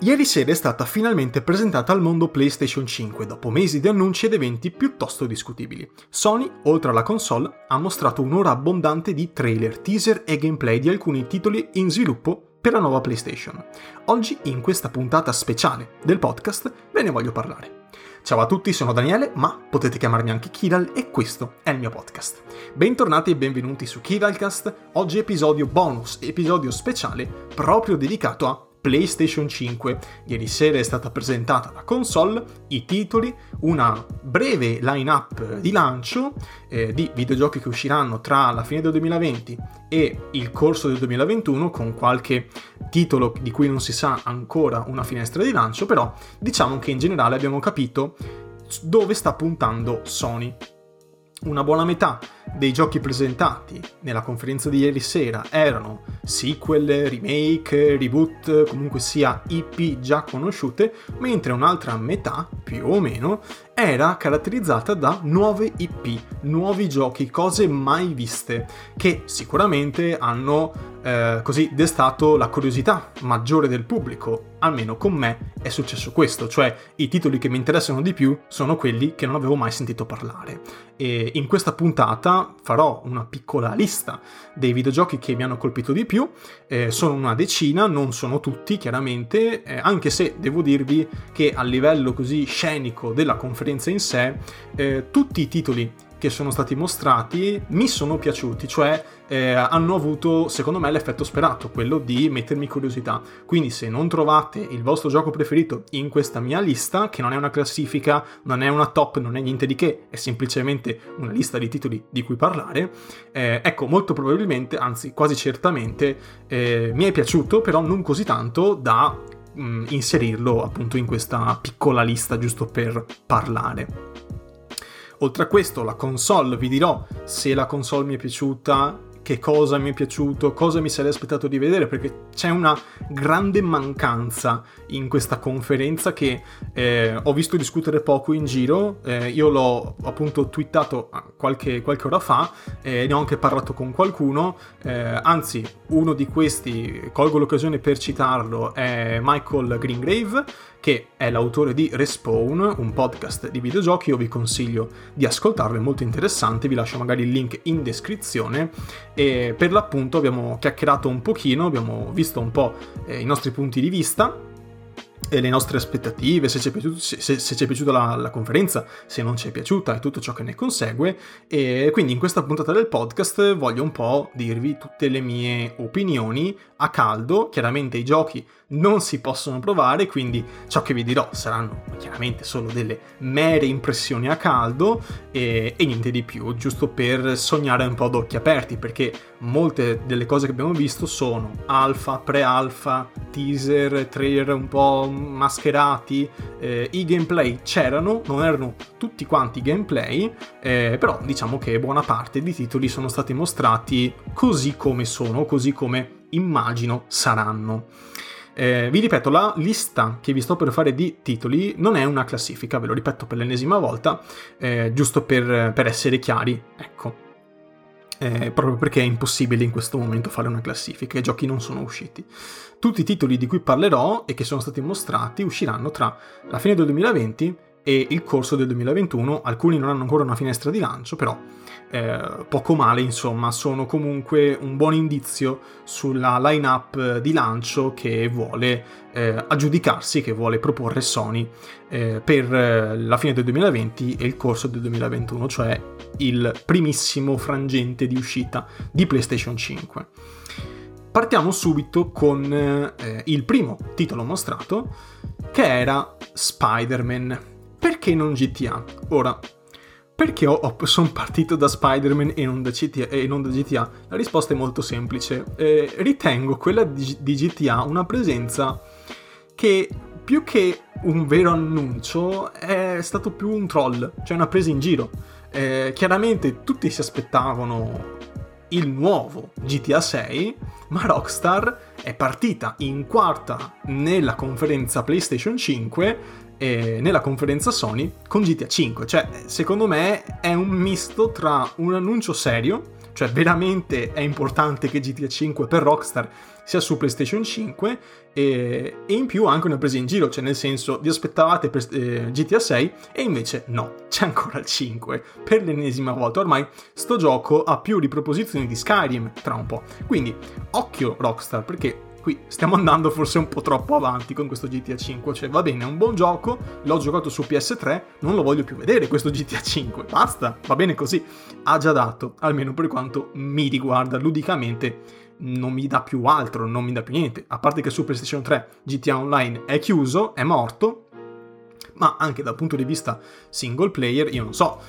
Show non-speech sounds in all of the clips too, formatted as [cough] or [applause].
Ieri sera è stata finalmente presentata al mondo PlayStation 5 dopo mesi di annunci ed eventi piuttosto discutibili. Sony, oltre alla console, ha mostrato un'ora abbondante di trailer, teaser e gameplay di alcuni titoli in sviluppo per la nuova PlayStation. Oggi, in questa puntata speciale del podcast, ve ne voglio parlare. Ciao a tutti, sono Daniele, ma potete chiamarmi anche Kiral e questo è il mio podcast. Bentornati e benvenuti su Kiralcast, oggi episodio bonus, episodio speciale proprio dedicato a PlayStation 5. Ieri sera è stata presentata la console, i titoli, una breve line-up di lancio eh, di videogiochi che usciranno tra la fine del 2020 e il corso del 2021 con qualche titolo di cui non si sa ancora una finestra di lancio, però diciamo che in generale abbiamo capito dove sta puntando Sony una buona metà dei giochi presentati nella conferenza di ieri sera erano sequel, remake, reboot, comunque sia IP già conosciute, mentre un'altra metà, più o meno, era caratterizzata da nuove IP, nuovi giochi, cose mai viste, che sicuramente hanno eh, così destato la curiosità maggiore del pubblico. Almeno con me è successo questo, cioè i titoli che mi interessano di più sono quelli che non avevo mai sentito parlare. E in questa puntata farò una piccola lista dei videogiochi che mi hanno colpito di più, eh, sono una decina, non sono tutti chiaramente, eh, anche se devo dirvi che a livello così scenico della conferenza in sé, eh, tutti i titoli che sono stati mostrati mi sono piaciuti, cioè eh, hanno avuto secondo me l'effetto sperato, quello di mettermi curiosità. Quindi se non trovate il vostro gioco preferito in questa mia lista, che non è una classifica, non è una top, non è niente di che, è semplicemente una lista di titoli di cui parlare, eh, ecco molto probabilmente, anzi quasi certamente, eh, mi è piaciuto, però non così tanto da mh, mm, inserirlo appunto in questa piccola lista giusto per parlare. Oltre a questo, la console, vi dirò se la console mi è piaciuta, che cosa mi è piaciuto, cosa mi sarei aspettato di vedere, perché c'è una grande mancanza in questa conferenza che eh, ho visto discutere poco in giro, eh, io l'ho appunto twittato qualche, qualche ora fa eh, ne ho anche parlato con qualcuno, eh, anzi uno di questi, colgo l'occasione per citarlo, è Michael Greengrave, che è l'autore di Respawn, un podcast di videogiochi, io vi consiglio di ascoltarlo, è molto interessante, vi lascio magari il link in descrizione e per l'appunto abbiamo chiacchierato un pochino, abbiamo visto un po' eh, i nostri punti di vista e le nostre aspettative, se ci è, piaciuto, se, se ci è piaciuta la, la, conferenza, se non ci è piaciuta e tutto ciò che ne consegue. E quindi in questa puntata del podcast voglio un po' dirvi tutte le mie opinioni a caldo. Chiaramente i giochi non si possono provare, quindi ciò che vi dirò saranno chiaramente solo delle mere impressioni a caldo e, e niente di più, giusto per sognare un po' ad occhi aperti, perché molte delle cose che abbiamo visto sono alfa, pre-alfa, teaser, trailer un po' mascherati, eh, i gameplay c'erano, non erano tutti quanti gameplay, eh, però diciamo che buona parte di titoli sono stati mostrati così come sono, così come immagino saranno. Eh, vi ripeto, la lista che vi sto per fare di titoli non è una classifica, ve lo ripeto per l'ennesima volta, eh, giusto per, per, essere chiari, ecco. Eh, proprio perché è impossibile in questo momento fare una classifica, i giochi non sono usciti. Tutti i titoli di cui parlerò e che sono stati mostrati usciranno tra la fine del 2020 e il corso del 2021, alcuni non hanno ancora una finestra di lancio, però eh, poco male, insomma, sono comunque un buon indizio sulla line-up di lancio che vuole eh, aggiudicarsi, che vuole proporre Sony eh, per eh, la fine del 2020 e il corso del 2021, cioè il primissimo frangente di uscita di PlayStation 5. Partiamo subito con eh, il primo titolo mostrato, che era Spider-Man. Perché non GTA? Ora, perché sono partito da Spider-Man e non da, GTA, e non da GTA? La risposta è molto semplice. Eh, ritengo quella di, di GTA una presenza che più che un vero annuncio è stato più un troll, cioè una presa in giro. Eh, chiaramente tutti si aspettavano il nuovo GTA 6, ma Rockstar è partita in quarta nella conferenza PlayStation 5 e nella conferenza Sony con GTA 5. Cioè, secondo me è un misto tra un annuncio serio, cioè veramente è importante che GTA 5 per Rockstar sia su PlayStation 5 e, e, in più anche una presa in giro, cioè nel senso vi aspettavate per, eh, GTA 6 e invece no, [laughs] c'è ancora il 5 per l'ennesima volta. Ormai sto gioco ha più riproposizioni di Skyrim tra un po'. Quindi occhio Rockstar perché qui stiamo andando forse un po' troppo avanti con questo GTA 5, cioè va bene, è un buon gioco, l'ho giocato su PS3, non lo voglio più vedere questo GTA 5, basta, va bene così. Ha già dato, almeno per quanto mi riguarda ludicamente, non mi dà più altro, non mi dà più niente, a parte che su PlayStation 3 GTA Online è chiuso, è morto, ma anche dal punto di vista single player, io non so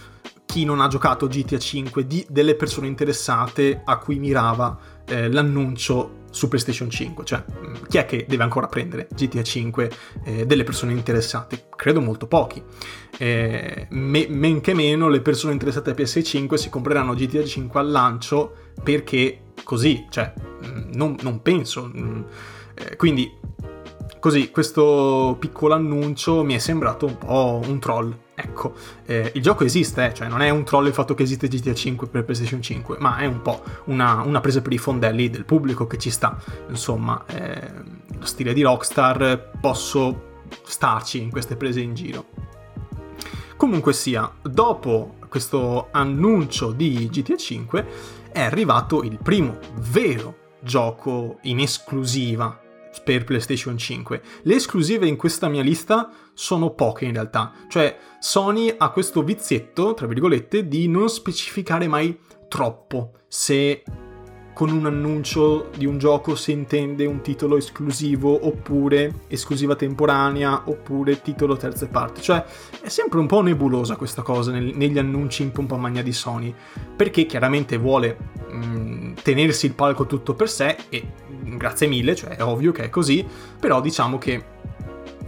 chi non ha giocato GTA 5 di, delle persone interessate a cui mirava eh, l'annuncio su PlayStation 5, cioè mm, chi è che deve ancora prendere GTA 5 eh, delle persone interessate? Credo molto pochi. Eh, me, men che meno le persone interessate a PS5 si compreranno GTA 5 al lancio perché così, cioè non, non penso. Mm, eh, quindi così questo piccolo annuncio mi è sembrato un po' un troll Ecco, eh, il gioco esiste, eh, cioè non è un troll il fatto che esiste GTA 5 per PlayStation 5, ma è un po' una, una presa per i fondelli del pubblico che ci sta. Insomma, eh, lo stile di Rockstar, posso starci in queste prese in giro. Comunque sia, dopo questo annuncio di GTA 5 è arrivato il primo vero gioco in esclusiva per PlayStation 5. Le esclusive in questa mia lista sono poche in realtà, cioè Sony ha questo vizietto, tra virgolette, di non specificare mai troppo se con un annuncio di un gioco si intende un titolo esclusivo oppure esclusiva temporanea oppure titolo terze parti. Cioè è sempre un po' nebulosa questa cosa nel, negli annunci in pompa magna di Sony, perché chiaramente vuole mh, mm, tenersi il palco tutto per sé e grazie mille, cioè è ovvio che è così, però diciamo che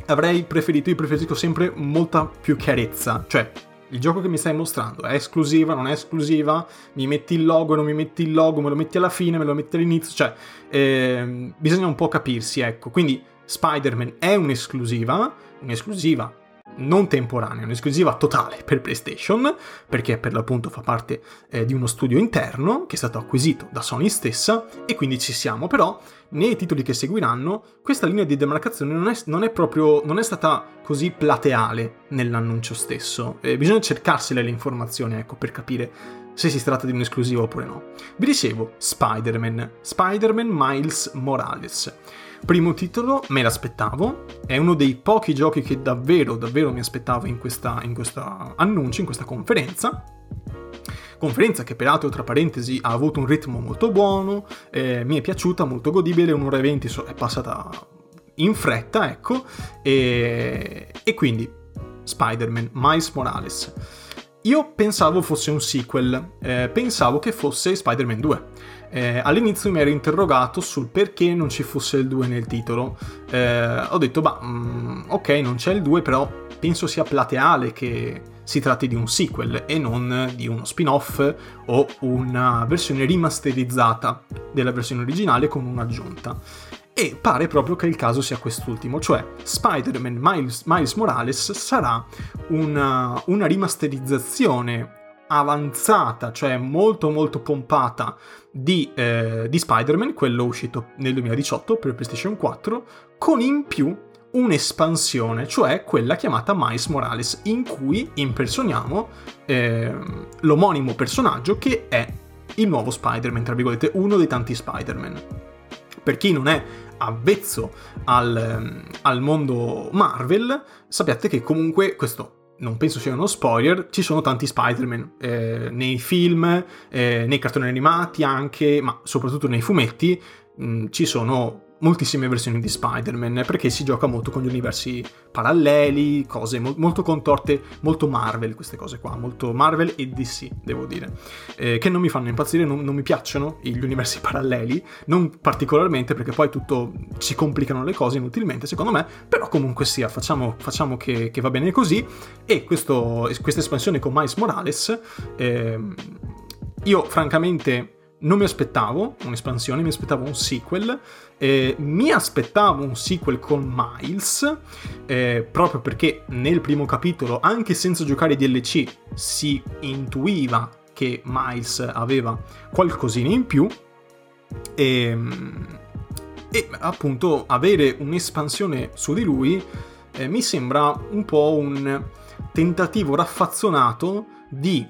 avrei preferito, io preferisco sempre molta più chiarezza, cioè il gioco che mi stai mostrando è esclusiva, non è esclusiva, mi metti il logo, non mi metti il logo, me lo metti alla fine, me lo metti all'inizio, cioè eh, bisogna un po' capirsi, ecco. Quindi Spider-Man è un'esclusiva, un'esclusiva non temporanea, un'esclusiva totale per PlayStation, perché per l'appunto fa parte eh, di uno studio interno che è stato acquisito da Sony stessa e quindi ci siamo, però nei titoli che seguiranno questa linea di demarcazione non è, non è proprio, non è stata così plateale nell'annuncio stesso, eh, bisogna cercarsele le informazioni ecco, per capire se si tratta di un'esclusiva oppure no. Vi dicevo, Spider-Man, Spider-Man Miles Morales. Primo titolo, me l'aspettavo, è uno dei pochi giochi che davvero, davvero mi aspettavo in questa annuncio, in questa conferenza. Conferenza che peraltro, tra parentesi, ha avuto un ritmo molto buono, eh, mi è piaciuta, molto godibile, un'ora e venti è passata in fretta, ecco, e, e quindi Spider-Man, Miles Morales. Io pensavo fosse un sequel, eh, pensavo che fosse Spider-Man 2 eh, all'inizio mi ero interrogato sul perché non ci fosse il 2 nel titolo. Eh, ho detto, bah, mm, ok, non c'è il 2, però penso sia plateale che si tratti di un sequel e non di uno spin-off o una versione rimasterizzata della versione originale con un'aggiunta. E pare proprio che il caso sia quest'ultimo, cioè Spider-Man Miles, Miles Morales sarà una, una rimasterizzazione avanzata, cioè molto molto pompata di, eh, di Spider-Man, quello uscito nel 2018 per PlayStation 4, con in più un'espansione, cioè quella chiamata Miles Morales, in cui impersoniamo eh, l'omonimo personaggio che è il nuovo Spider-Man, tra virgolette, uno dei tanti Spider-Man. Per chi non è avvezzo al, al mondo Marvel, sappiate che comunque questo non penso sia uno spoiler, ci sono tanti Spider-Man eh, nei film, eh, nei cartoni animati anche, ma soprattutto nei fumetti mh, mm, ci sono moltissime versioni di Spider-Man perché si gioca molto con gli universi paralleli, cose mo- molto contorte, molto Marvel queste cose qua, molto Marvel e DC devo dire, eh, che non mi fanno impazzire, non, non, mi piacciono gli universi [laughs] paralleli, non particolarmente perché poi tutto si complicano le cose inutilmente secondo me, però comunque sia, facciamo, facciamo che, che, va bene così. E questa espansione con Miles Morales, eh, io francamente non mi aspettavo un'espansione, mi aspettavo un sequel. Eh, mi aspettavo un sequel con Miles, eh, proprio perché nel primo capitolo, anche senza giocare DLC, si intuiva che Miles aveva qualcosina in più. E, ehm, e appunto avere un'espansione su di lui eh, mi sembra un po' un tentativo raffazzonato di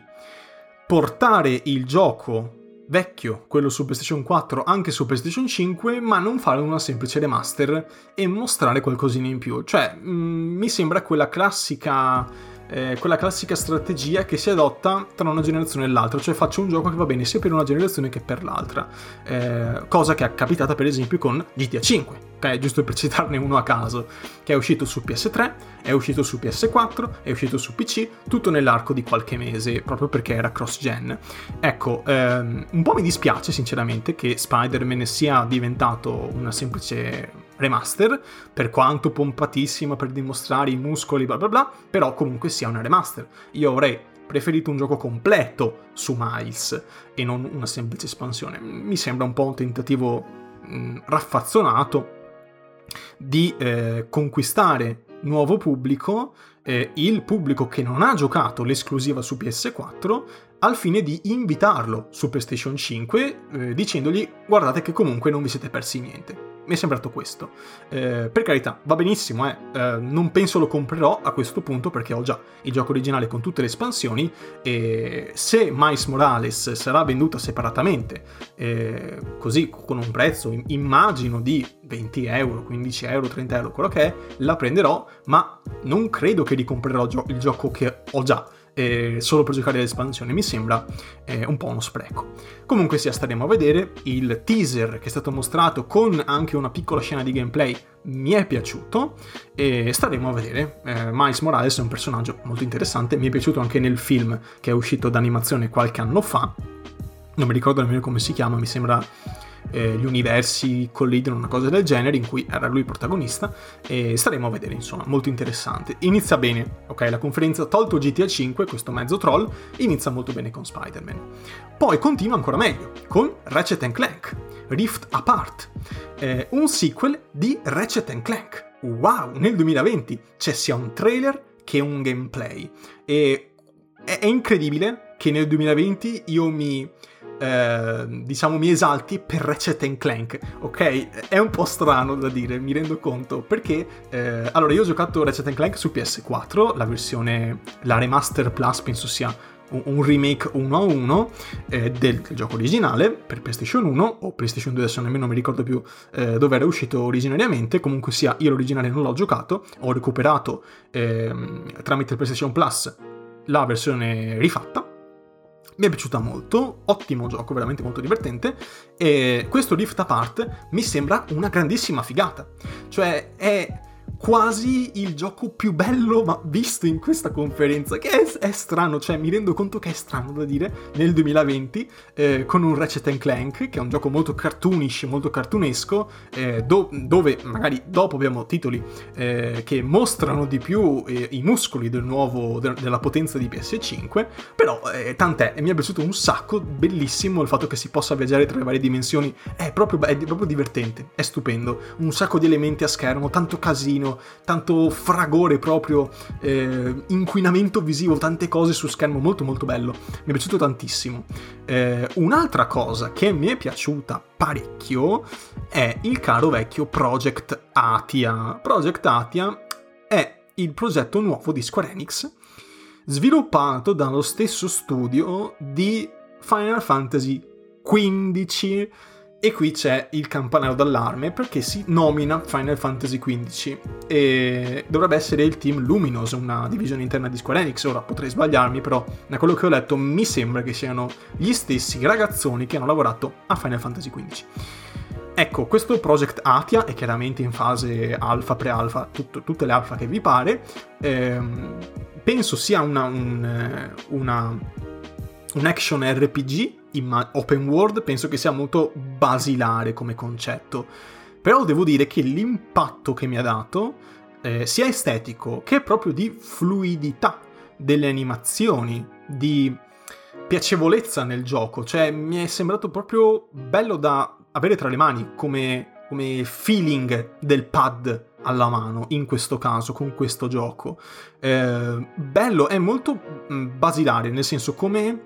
portare il gioco vecchio, quello su PlayStation 4, anche su PlayStation 5, ma non fare una semplice remaster e mostrare qualcosina in più. Cioè, mh, mm, mi sembra quella classica eh, quella classica strategia che si adotta tra una generazione e l'altra, cioè faccio un gioco che va bene sia per una generazione che per l'altra, eh, cosa che è capitata per esempio con GTA 5, ok? Giusto per citarne uno a caso, che è uscito su PS3, è uscito su PS4, è uscito su PC, tutto nell'arco di qualche mese, proprio perché era cross-gen. Ecco, ehm, un po' mi dispiace sinceramente che Spider-Man sia diventato una semplice remaster, per quanto pompatissima per dimostrare i muscoli, bla bla bla, però comunque sia una remaster. Io avrei preferito un gioco completo su Miles e non una semplice espansione. Mi sembra un po' un tentativo mh, raffazzonato di eh, conquistare nuovo pubblico, eh, il pubblico che non ha giocato l'esclusiva su PS4, al fine di invitarlo su PlayStation 5, eh, dicendogli guardate che comunque non vi siete persi niente mi è sembrato questo. Eh, per carità, va benissimo, eh. eh. non penso lo comprerò a questo punto perché ho già il gioco originale con tutte le espansioni e se Miles Morales sarà venduta separatamente, eh, così con un prezzo immagino di 20 euro, 15 euro, 30 euro, quello che è, la prenderò, ma non credo che ricomprerò il gioco che ho già eh, solo per giocare l'espansione mi sembra eh, un po' uno spreco. Comunque sia, staremo a vedere. Il teaser che è stato mostrato con anche una piccola scena di gameplay mi è piaciuto e staremo a vedere. Eh, Miles Morales è un personaggio molto interessante, mi è piaciuto anche nel film che è uscito d'animazione qualche anno fa. Non mi ricordo nemmeno come si chiama, mi sembra eh, gli universi collidono, una cosa del genere, in cui era lui il protagonista, e staremo a vedere, insomma, molto interessante. Inizia bene, ok? La conferenza, tolto GTA 5, questo mezzo troll, inizia molto bene con Spider-Man. Poi continua ancora meglio, con Ratchet Clank, Rift Apart, eh, un sequel di Ratchet Clank. Wow, nel 2020 c'è sia un trailer che un gameplay. E è, è incredibile che nel 2020 io mi eh, diciamo, mi esalti per Ratchet Clank, ok? È un po' strano da dire, mi rendo conto, perché, eh, allora, io ho giocato Ratchet Clank su PS4, la versione, la Remaster Plus penso sia un remake 1 a 1 eh, del, gioco originale per PlayStation 1 o PlayStation 2 adesso nemmeno mi ricordo più eh, dove era uscito originariamente comunque sia io l'originale non l'ho giocato ho recuperato eh, tramite PlayStation Plus la versione rifatta mi è piaciuta molto, ottimo gioco, veramente molto divertente, e questo Rift Apart mi sembra una grandissima figata, cioè è quasi il gioco più bello ma visto in questa conferenza, che è, è, strano, cioè mi rendo conto che è strano da dire, nel 2020, eh, con un Ratchet Clank, che è un gioco molto cartoonish, molto cartunesco, eh, do, dove magari dopo abbiamo titoli eh, che mostrano di più eh, i muscoli del nuovo, de, della potenza di PS5, però eh, tant'è, e mi è piaciuto un sacco, bellissimo il fatto che si possa viaggiare tra le varie dimensioni, è proprio, è proprio divertente, è stupendo, un sacco di elementi a schermo, tanto casino, casino, tanto fragore proprio, eh, inquinamento visivo, tante cose su schermo, molto molto bello. Mi è piaciuto tantissimo. Eh, un'altra cosa che mi è piaciuta parecchio è il caro vecchio Project Atia. Project Atia è il progetto nuovo di Square Enix sviluppato dallo stesso studio di Final Fantasy XV e qui c'è il campanello d'allarme perché si nomina Final Fantasy XV e dovrebbe essere il team Luminous, una divisione interna di Square Enix. Ora potrei sbagliarmi, però da quello che ho letto mi sembra che siano gli stessi ragazzoni che hanno lavorato a Final Fantasy XV. Ecco, questo Project Atia è chiaramente in fase alfa, pre-alfa, tutto, tutte le alfa che vi pare. Ehm, penso sia una, un, una, un action RPG open world penso che sia molto basilare come concetto. Però devo dire che l'impatto che mi ha dato, eh, sia estetico che proprio di fluidità delle animazioni, di piacevolezza nel gioco, cioè mi è sembrato proprio bello da avere tra le mani come, come feeling del pad alla mano in questo caso con questo gioco. Eh, bello, è molto mm, basilare, nel senso come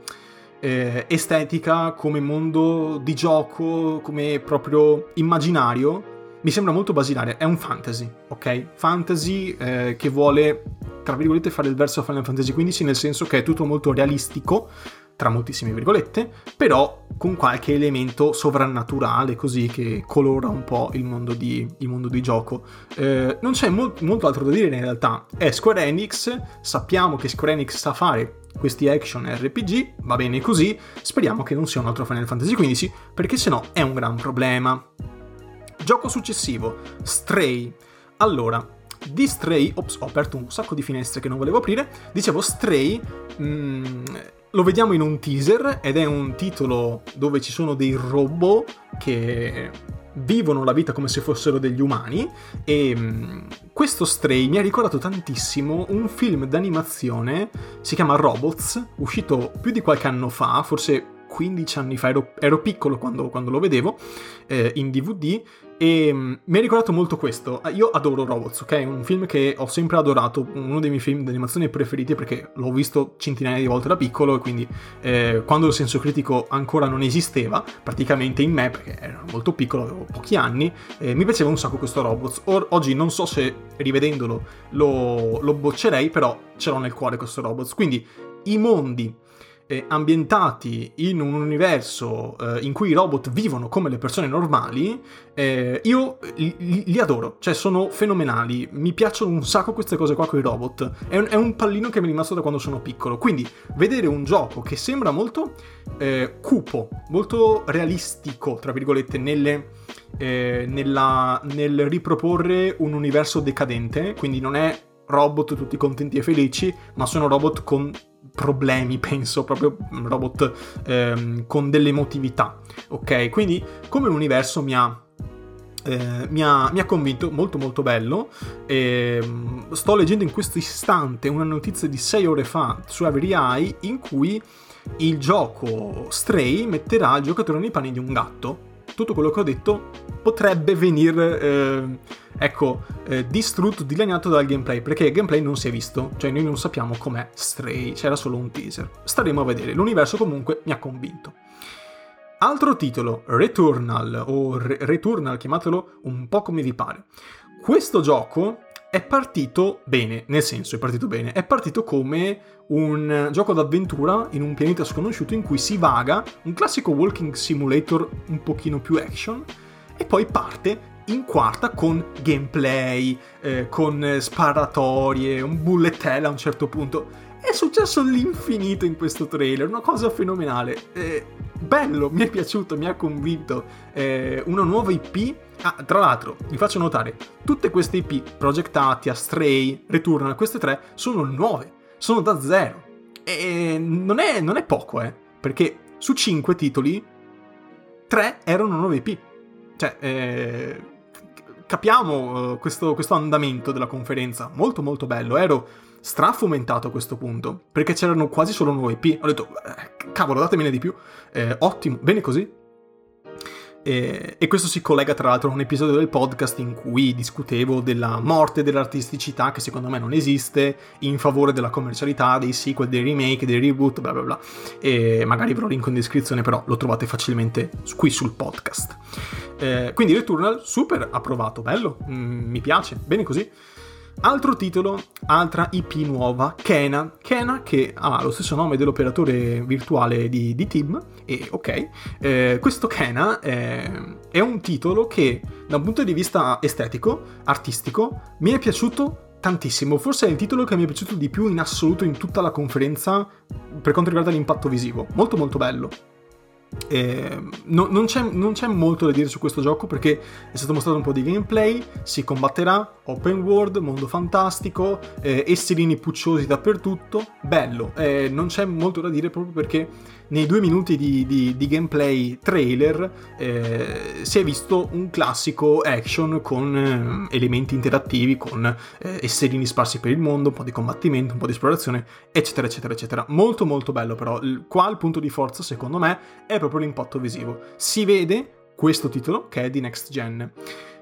eh, estetica, come mondo di gioco, come proprio immaginario, mi sembra molto basilare, è un fantasy, ok? Fantasy eh, che vuole, tra virgolette, fare il verso Final Fantasy XV, nel senso che è tutto molto realistico, tra moltissime virgolette, però con qualche elemento sovrannaturale così che colora un po' il mondo di, il mondo di gioco. Eh, non c'è molt, molto altro da dire in realtà, è Square Enix, sappiamo che Square Enix sa fare questi action RPG, va bene così, speriamo che non sia un altro Final Fantasy XV, perché sennò è un gran problema. Gioco successivo, Stray. Allora, di Stray, ops, ho aperto un sacco di finestre che non volevo aprire, dicevo Stray... Mh, mm, lo vediamo in un teaser ed è un titolo dove ci sono dei robot che vivono la vita come se fossero degli umani e mm, questo Stray mi ha ricordato tantissimo un film d'animazione, si chiama Robots, uscito più di qualche anno fa, forse 15 anni fa, ero, ero piccolo quando, quando, lo vedevo eh, in DVD e um, mi ha ricordato molto questo. Ah, io adoro Robots, ok? Un film che ho sempre adorato, uno dei miei film d'animazione preferiti perché l'ho visto centinaia di volte da piccolo e quindi eh, quando il senso critico ancora non esisteva, praticamente in me, perché ero molto piccolo, avevo pochi anni, eh, mi piaceva un sacco questo Robots. Or- oggi non so se rivedendolo lo, lo boccerei, però ce l'ho nel cuore questo Robots. Quindi i mondi eh, ambientati in un universo eh, in cui i robot vivono come le persone normali, eh, io li, li, adoro, cioè sono fenomenali, mi piacciono un sacco queste cose qua con i robot, è un, è un, pallino che mi è rimasto da quando sono piccolo, quindi vedere un gioco che sembra molto eh, cupo, molto realistico, tra virgolette, nelle, eh, nella, nel riproporre un universo decadente, quindi non è robot tutti contenti e felici, ma sono robot con problemi, [laughs] penso, proprio robot ehm, con delle emotività. Ok, quindi come l'universo mi ha eh, mi, ha, mi, ha, convinto, molto molto bello. E, sto leggendo in questo istante una notizia di 6 ore fa su Every Eye in cui il gioco Stray metterà il giocatore nei panni di un gatto tutto quello che ho detto potrebbe venire, eh, ecco, eh, distrutto, dilaniato dal gameplay, perché il gameplay non si è visto, cioè noi non sappiamo com'è Stray, c'era solo un teaser. Staremo a vedere, l'universo comunque mi ha convinto. Altro titolo, Returnal, o Re- Returnal, chiamatelo un po' come vi pare. Questo gioco è partito bene, nel senso è partito bene, è partito come un gioco d'avventura in un pianeta sconosciuto in cui si vaga, un classico walking simulator un pochino più action, e poi parte in quarta con gameplay, eh, con sparatorie, un bullet hell a un certo punto. È successo l'infinito in questo trailer, una cosa fenomenale. Eh, bello, mi è piaciuto, mi ha convinto. Eh, una nuova IP Ah, tra l'altro, vi faccio notare, tutte queste IP, Project Atia, Stray, Returnal, queste tre, sono nuove, sono da zero. E non è, non è poco, eh, perché su cinque titoli, tre erano nuove IP. Cioè, eh, capiamo uh, questo, questo andamento della conferenza, molto molto bello, ero strafomentato a questo punto, perché c'erano quasi solo nuove IP. Ho detto, eh, cavolo, datemene di più. Eh, ottimo, bene così. E, e, questo si collega tra l'altro a un episodio del podcast in cui discutevo della morte dell'artisticità che secondo me non esiste in favore della commercialità, dei sequel, dei remake, dei reboot, bla bla bla. E magari ve lo link in descrizione, però lo trovate facilmente qui sul podcast. Eh, quindi Returnal, super approvato, bello, mm, mi piace, bene così. Altro titolo, altra IP nuova, Kena. Kena che ha lo stesso nome dell'operatore virtuale di, di Tim, e ok, eh, questo Kena è, è un titolo che da un punto di vista estetico, artistico, mi è piaciuto tantissimo. Forse è il titolo che mi è piaciuto di più in assoluto in tutta la conferenza per quanto riguarda l'impatto visivo. Molto molto bello. Eh, no, non, c'è, non, c'è, molto da dire su questo gioco perché è stato mostrato un po' di gameplay, si combatterà, open world, mondo fantastico, eh, esserini pucciosi dappertutto, bello, eh, non c'è molto da dire proprio perché nei due minuti di, di, di gameplay trailer eh, si è visto un classico action con eh, elementi interattivi, con eh, esserini sparsi per il mondo, un po' di combattimento, un po' di esplorazione, eccetera, eccetera, eccetera. Molto, molto bello, però. Qua il punto di forza, secondo me, è proprio l'impatto visivo. Si vede questo titolo, che è di Next Gen,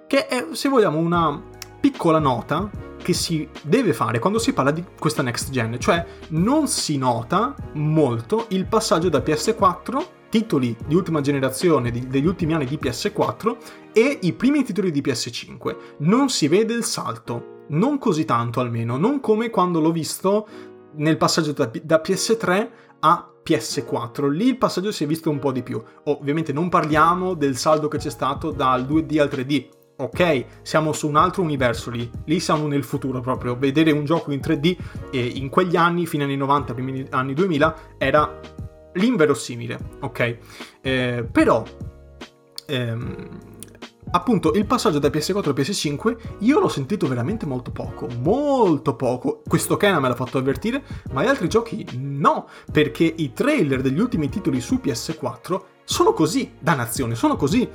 che è, se vogliamo, una piccola nota che si deve fare quando si parla di questa next gen, cioè non si nota molto il passaggio da PS4 titoli di ultima generazione di, degli ultimi anni di PS4 e i primi titoli di PS5. Non si vede il salto, non così tanto almeno, non come quando l'ho visto nel passaggio da, da PS3 a PS4. Lì il passaggio si è visto un po' di più. Ovviamente non parliamo del saldo che c'è stato dal 2D al 3D. Ok, siamo su un altro universo lì, lì siamo nel futuro proprio. Vedere un gioco in 3D e in quegli anni, fine anni 90, primi anni 2000, era l'inverosimile, ok? Eh, però, ehm, appunto, il passaggio da PS4 a PS5 io l'ho sentito veramente molto poco, molto poco. Questo Kena me l'ha fatto avvertire, ma gli altri giochi no, perché i trailer degli ultimi titoli su PS4 sono così, da nazione, sono così.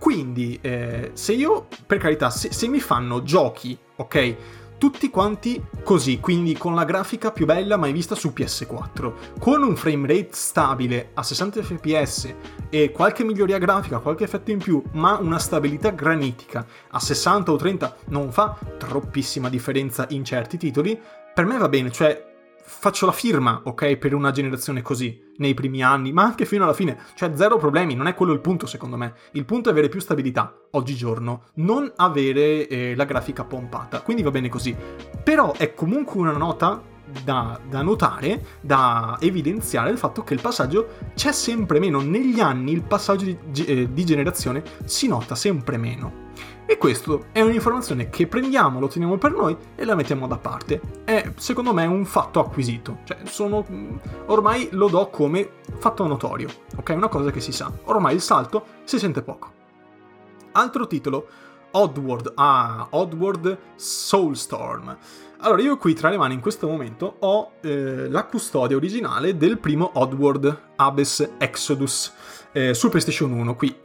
Quindi, eh, se io, per carità, se, se mi fanno giochi, ok? tutti quanti così, quindi con la grafica più bella mai vista su PS4, con un frame rate stabile a 60 fps e qualche miglioria grafica, qualche effetto in più, ma una stabilità granitica a 60 o 30 non fa troppissima differenza in certi titoli, per me va bene, cioè faccio la firma, ok, per una generazione così, nei primi anni, ma anche fino alla fine. Cioè, zero problemi, non è quello il punto, secondo me. Il punto è avere più stabilità, oggigiorno, non avere eh, la grafica pompata. Quindi va bene così. Però è comunque una nota da, da, notare, da evidenziare il fatto che il passaggio c'è sempre meno. Negli anni il passaggio di, eh, di generazione si nota sempre meno. E questo è un'informazione che prendiamo, lo teniamo per noi e la mettiamo da parte. È secondo me un fatto acquisito, cioè sono, mm, ormai lo do come fatto notorio, ok? Una cosa che si sa. Ormai il salto si sente poco. Altro titolo, Oddworld, ah, Oddworld Soulstorm. Allora, io qui tra le mani in questo momento ho eh, la custodia originale del primo Oddworld Abyss Exodus eh, su PlayStation 1. Qui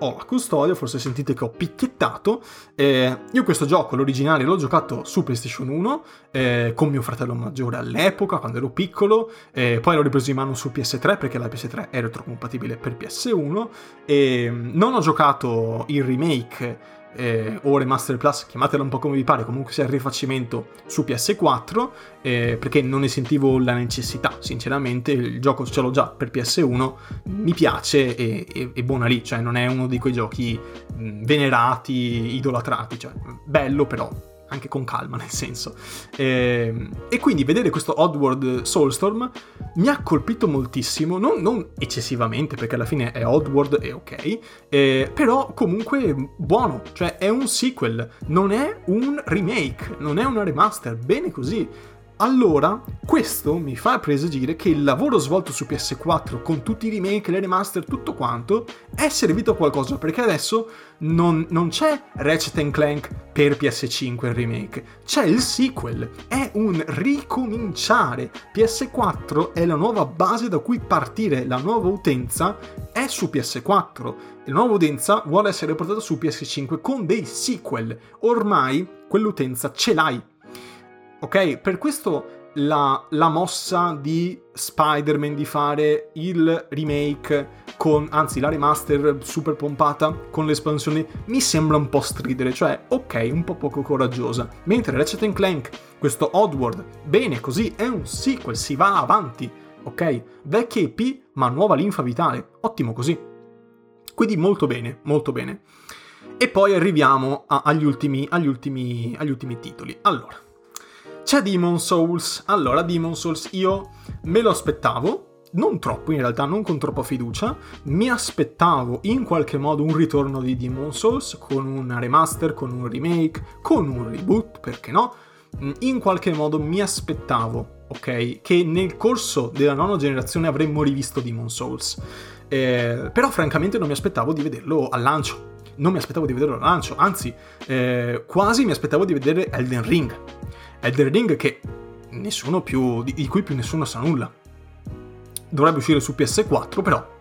ho la custodia, forse sentite che ho picchiettato. Eh, io questo gioco, l'originale, l'ho giocato su PlayStation 1 eh, con mio fratello maggiore all'epoca, quando ero piccolo, eh, poi l'ho ripreso in mano su PS3 perché la PS3 è retrocompatibile per PS1 e mm, non ho giocato il remake eh, o Remaster Plus, chiamatela un po' come vi pare, comunque sia il rifacimento su PS4, eh, perché non ne sentivo la necessità, sinceramente, il gioco ce l'ho già per PS1, mi piace e, e, e buona lì, cioè non è uno di quei giochi venerati, idolatrati, cioè bello però anche con calma [laughs] nel senso. E, ehm, e, quindi vedere questo Oddworld Soulstorm mi ha colpito moltissimo, non, non eccessivamente perché alla fine è Oddworld e ok, eh, però comunque buono, cioè è un sequel, non è un remake, non è una remaster, bene così allora questo mi fa presagire che il lavoro svolto su PS4 con tutti i remake, le remaster, tutto quanto è servito a qualcosa perché adesso non, non c'è Ratchet Clank per PS5 il remake, c'è il sequel, è un ricominciare. PS4 è la nuova base da cui partire, la nuova utenza è su PS4 la nuova utenza vuole essere portata su PS5 con dei sequel. Ormai quell'utenza ce l'hai Ok, per questo la, la, mossa di Spider-Man di fare il remake con, anzi la remaster super pompata con l'espansione mi sembra un po' stridere, cioè ok, un po' poco coraggiosa. Mentre Ratchet Clank, questo Oddworld, bene così, è un sequel, si va avanti, ok? Vecchia IP ma nuova linfa vitale, ottimo così. Quindi molto bene, molto bene. E poi arriviamo a, agli, ultimi, agli, ultimi, agli ultimi titoli. Allora, c'è Demon Souls. Allora, Demon Souls io me lo aspettavo, non troppo in realtà, non con troppa fiducia. Mi aspettavo in qualche modo un ritorno di Demon Souls con una remaster, con un remake, con un reboot, perché no? In qualche modo mi aspettavo, ok, che nel corso della nona generazione avremmo rivisto Demon Souls. Eh, però francamente non mi aspettavo di vederlo al lancio. Non mi aspettavo di vederlo al lancio, anzi, eh, quasi mi aspettavo di vedere Elden Ring Elden Ring che nessuno più, di, cui più nessuno sa nulla. Dovrebbe uscire su PS4, però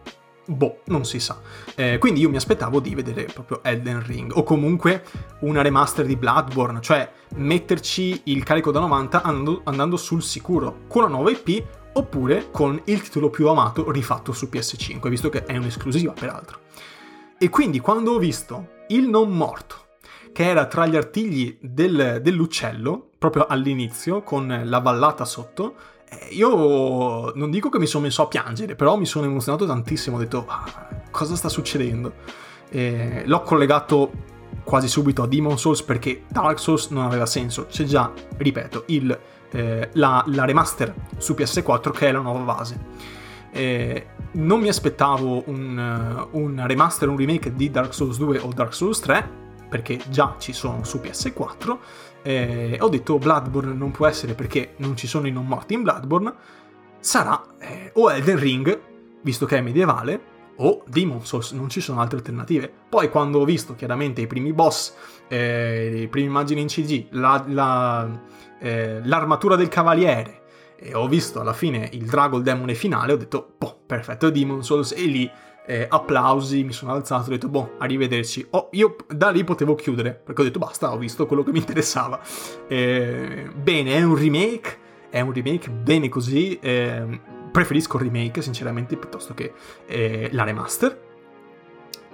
boh, non si sa. Eh, quindi io mi aspettavo di vedere proprio Elden Ring, o comunque una remaster di Bloodborne, cioè metterci il carico da 90 andando, andando sul sicuro, con la nuova IP oppure con il titolo più amato rifatto su PS5, visto che è un'esclusiva peraltro. E quindi quando ho visto il non morto, che era tra gli artigli del, dell'uccello, proprio all'inizio, con la vallata sotto, io non dico che mi sono messo a piangere, però mi sono emozionato tantissimo, ho detto ah, cosa sta succedendo? Eh, l'ho collegato quasi subito a Demon Souls perché Dark Souls non aveva senso, c'è già, ripeto, il, eh, la, la, remaster su PS4 che è la nuova base. Eh, non mi aspettavo un, un remaster, un remake di Dark Souls 2 o Dark Souls 3 perché già ci sono su PS4 eh, ho detto Bloodborne non può essere perché non ci sono i non morti in Bloodborne, sarà eh, o Elden Ring, visto che è medievale, o Demon Souls, non ci sono altre alternative. Poi quando ho visto chiaramente i primi boss, eh, i primi immagini in CG, la, la, eh, l'armatura del cavaliere, e ho visto alla fine il drago, il demone finale, ho detto, boh, perfetto, Demon Souls, e lì eh, applausi, mi sono alzato, ho detto, boh, arrivederci. Oh, io da lì potevo chiudere, perché ho detto, basta, ho visto quello che mi interessava. Eh, bene, è un remake, è un remake bene così, eh, preferisco il remake, sinceramente, piuttosto che eh, la remaster.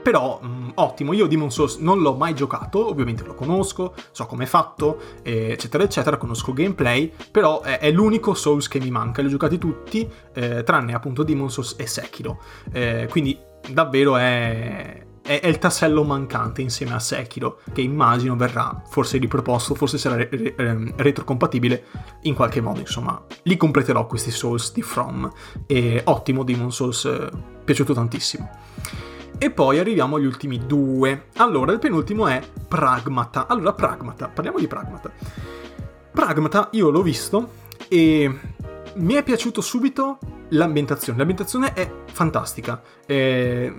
Però mh, mm, ottimo, io Demon Souls non l'ho mai giocato, ovviamente lo conosco, so come è fatto, eh, eccetera, eccetera, conosco gameplay, però è, è, l'unico Souls che mi manca, li ho giocati tutti, eh, tranne appunto Demon Souls e Sekiro. Eh, quindi davvero è, è, è, il tassello mancante insieme a Sekiro, che immagino verrà forse riproposto, forse sarà re, re, retrocompatibile in qualche modo, insomma, li completerò questi Souls di From. E ottimo Demon Souls, eh, piaciuto tantissimo. E poi arriviamo agli ultimi due. Allora, il penultimo è Pragmata. Allora, Pragmata, parliamo di Pragmata. Pragmata, io l'ho visto e mi è piaciuto subito l'ambientazione. L'ambientazione è fantastica. È,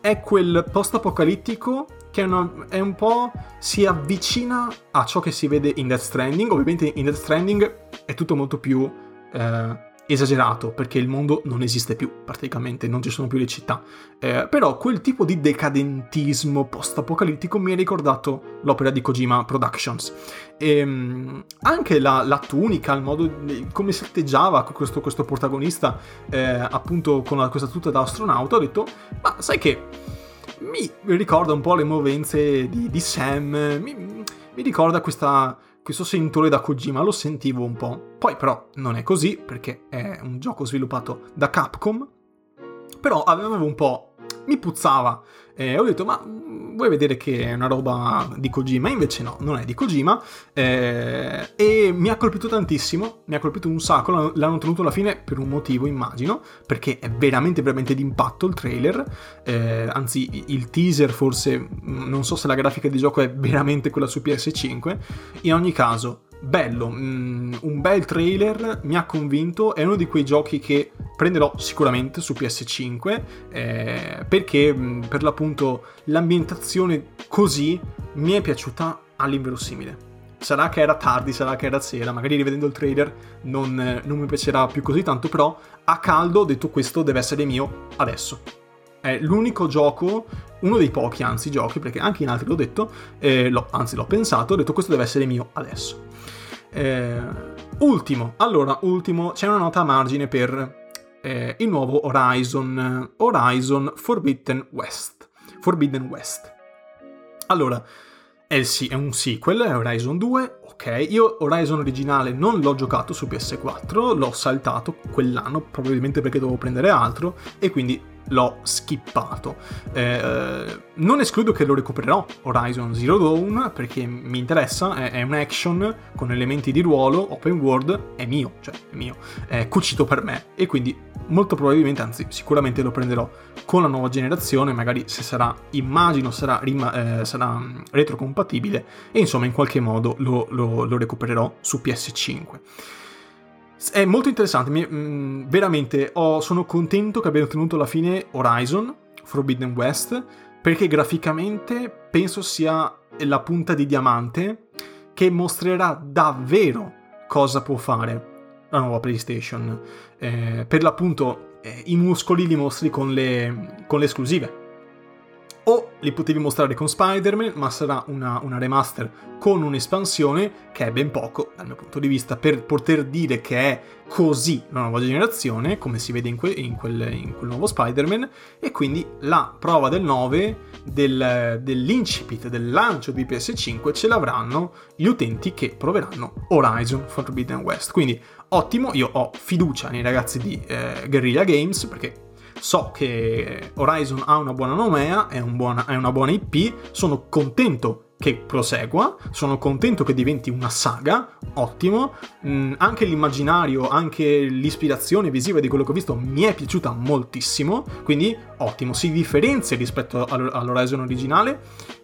è quel post-apocalittico che è, una, è, un po' si avvicina a ciò che si vede in Death Stranding. Ovviamente in Death Stranding è tutto molto più eh, esagerato perché il mondo non esiste più praticamente, non ci sono più le città. Eh, però quel tipo di decadentismo post-apocalittico mi ha ricordato l'opera di Kojima Productions. E, ehm, anche la, la, tunica, il modo come si atteggiava questo, questo protagonista, eh, appunto con la, questa tuta da astronauta, ho detto, ma sai che mi ricorda un po' le movenze di, di Sam, mi, mi ricorda questa questo sentore da Kojima lo sentivo un po'. Poi però non è così perché è un gioco sviluppato da Capcom. Però avevo un po'... mi puzzava eh, ho detto, ma vuoi vedere che è una roba di Kojima? Invece no, non è di Kojima. Eh, e mi ha colpito tantissimo, mi ha colpito un sacco. L'hanno tenuto alla fine per un motivo, immagino, perché è veramente, veramente d'impatto il trailer. Eh, anzi, il teaser forse, non so se la grafica di gioco è veramente quella su PS5. In ogni caso, bello, mm, un bel trailer, mi ha convinto, è uno di quei giochi che prenderò sicuramente su PS5 eh, perché mm, per l'appunto l'ambientazione così mi è piaciuta all'inverosimile. Sarà che era tardi, sarà che era sera, magari rivedendo il trailer non, non mi piacerà più così tanto, però a caldo detto questo deve essere mio adesso. È l'unico gioco, uno dei pochi anzi giochi, perché anche in altri l'ho detto, eh, l'ho, anzi l'ho pensato, ho detto questo deve essere mio adesso. Eh, ultimo, allora, ultimo, c'è una nota a margine per eh, il nuovo Horizon, Horizon Forbidden West. Forbidden West. Allora, è, è, un sequel, è Horizon 2, ok. Io Horizon originale non l'ho giocato su PS4, l'ho saltato quell'anno, probabilmente perché dovevo prendere altro, e quindi l'ho skippato. Eh, non escludo che lo recupererò Horizon Zero Dawn perché mi interessa, è, è, un action con elementi di ruolo, open world, è mio, cioè è mio, è cucito per me e quindi molto probabilmente, anzi sicuramente lo prenderò con la nuova generazione, magari se sarà, immagino sarà, rima, eh, sarà mm, retrocompatibile e insomma in qualche modo lo, lo, lo recupererò su PS5. È molto interessante, mi, mh, mm, veramente oh, sono contento che abbiano ottenuto alla fine Horizon, Forbidden West, perché graficamente penso sia la punta di diamante che mostrerà davvero cosa può fare la nuova PlayStation. Eh, per l'appunto eh, i muscoli li mostri con le, con le esclusive. O li potevi mostrare con Spider-Man, ma sarà una, una, remaster con un'espansione che è ben poco, dal mio punto di vista, per poter dire che è così la nuova generazione, come si vede in, que- in, quel, in quel, nuovo Spider-Man, e quindi la prova del 9, del, dell'incipit, del lancio di PS5, ce l'avranno gli utenti che proveranno Horizon Forbidden West. Quindi ottimo, io ho fiducia nei ragazzi di eh, Guerrilla Games, perché so che Horizon ha una buona nomea, è, un buona, è una buona IP, sono contento che prosegua, sono contento che diventi una saga, ottimo, mm, anche l'immaginario, anche l'ispirazione visiva di quello che ho visto mi è piaciuta moltissimo, quindi ottimo, si differenzia rispetto all'Horizon originale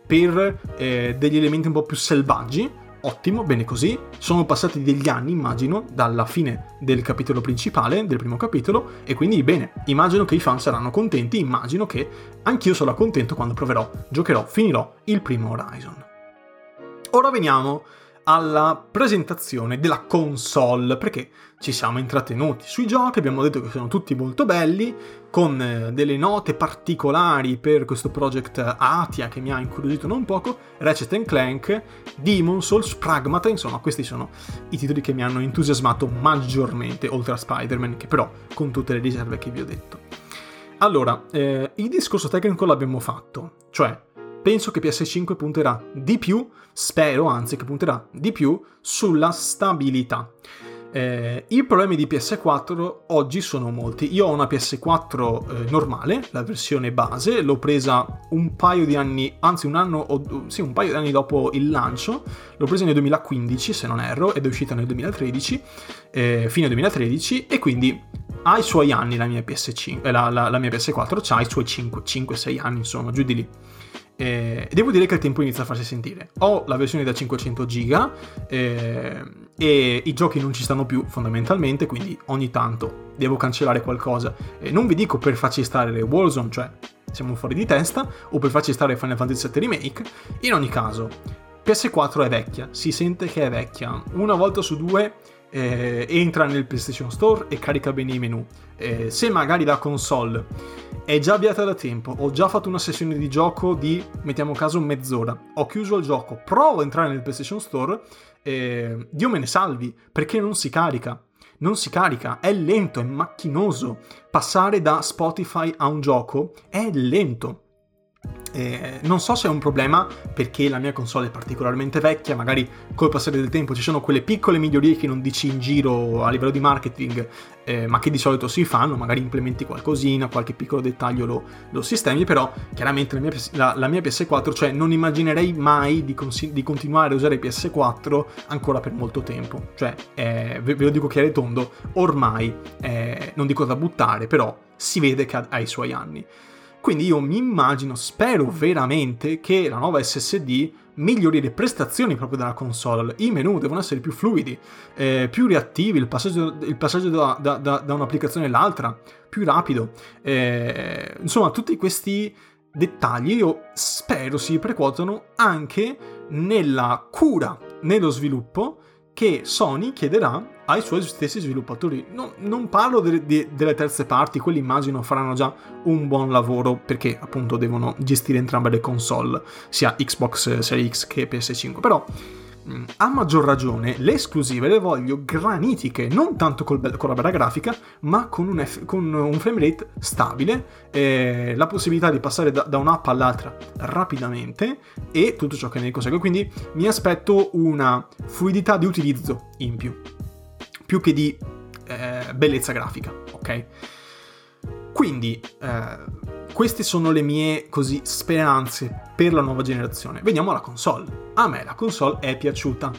per eh, degli elementi un po' più selvaggi, ottimo, bene così. Sono passati degli anni, immagino, dalla fine del capitolo principale, del primo capitolo, e quindi bene, immagino che i fan saranno contenti, immagino che anch'io sarò contento quando proverò, giocherò, finirò il primo Horizon. Ora veniamo alla presentazione della console, perché ci siamo intrattenuti sui giochi, abbiamo detto che sono tutti molto belli, con eh, delle note particolari per questo project Atia che mi ha incuriosito non poco, Ratchet Clank, Demon Souls, Pragmata, insomma questi sono i titoli che mi hanno entusiasmato maggiormente, oltre a Spider-Man, che però con tutte le riserve che vi ho detto. Allora, eh, il discorso tecnico l'abbiamo fatto, cioè penso che PS5 punterà di più, spero anzi che punterà di più sulla stabilità. Eh, I problemi di PS4 oggi sono molti. Io ho una PS4 eh, normale, la versione base, l'ho presa un paio di anni, anzi un anno, o, sì, un paio di anni dopo il lancio. L'ho presa nel 2015, se non erro, ed è uscita nel 2013, eh, fine 2013, e quindi ha i suoi anni la mia, PS5, eh, la, la, la mia PS4, ha i suoi 5-6 anni, insomma, giù di lì. Eh, devo dire che il tempo inizia a farsi sentire. Ho la versione da 500 giga eh, e i giochi non ci stanno più fondamentalmente, quindi ogni tanto devo cancellare qualcosa. Eh, non vi dico per farci stare Warzone, cioè siamo fuori di testa, o per farci stare Final Fantasy VII Remake. In ogni caso, PS4 è vecchia, si sente che è vecchia. Una volta su due eh, entra nel PlayStation Store e carica bene i menu. Eh, se magari la console è già avviata da tempo, ho già fatto una sessione di gioco di, mettiamo caso, mezz'ora, ho chiuso il gioco, provo a entrare nel PlayStation Store, eh, Dio me ne salvi, perché non si carica. Non si carica, è lento, è macchinoso. Passare da Spotify a un gioco è lento. Eh, non so se è un problema perché la mia console è particolarmente vecchia, magari col passare del tempo ci sono quelle piccole migliorie che non dici in giro a livello di marketing, eh, ma che di solito si fanno, magari implementi qualcosina, qualche piccolo dettaglio lo, lo sistemi, però chiaramente la mia, la, la mia, PS4, cioè non immaginerei mai di, cons- di, continuare a usare PS4 ancora per molto tempo, cioè eh, ve, ve, lo dico chiaro e tondo, ormai eh, non dico da buttare, però si vede che ha, ha i suoi anni. Quindi io mi immagino, spero veramente che la nuova SSD migliori le prestazioni proprio della console. I menu devono essere più fluidi, eh, più reattivi, il passaggio, il passaggio da, da, da, da, un'applicazione all'altra più rapido. Eh, insomma, tutti questi dettagli io spero si prequotano anche nella cura, nello sviluppo che Sony chiederà ai suoi stessi sviluppatori. No, non parlo de- de- delle terze parti, quelli immagino faranno già un buon lavoro perché appunto devono gestire entrambe le console, sia Xbox Series X che PS5, però Mm, a maggior ragione le esclusive le voglio granitiche, non tanto col, con la bella grafica, ma con un, F, con un frame rate stabile, eh, la possibilità di passare da, da, un'app all'altra rapidamente e tutto ciò che ne consegue. Quindi mi aspetto una fluidità di utilizzo in più, più che di eh, bellezza grafica, ok? Quindi eh, queste sono le mie così speranze per la nuova generazione. Veniamo alla console. A me la console è piaciuta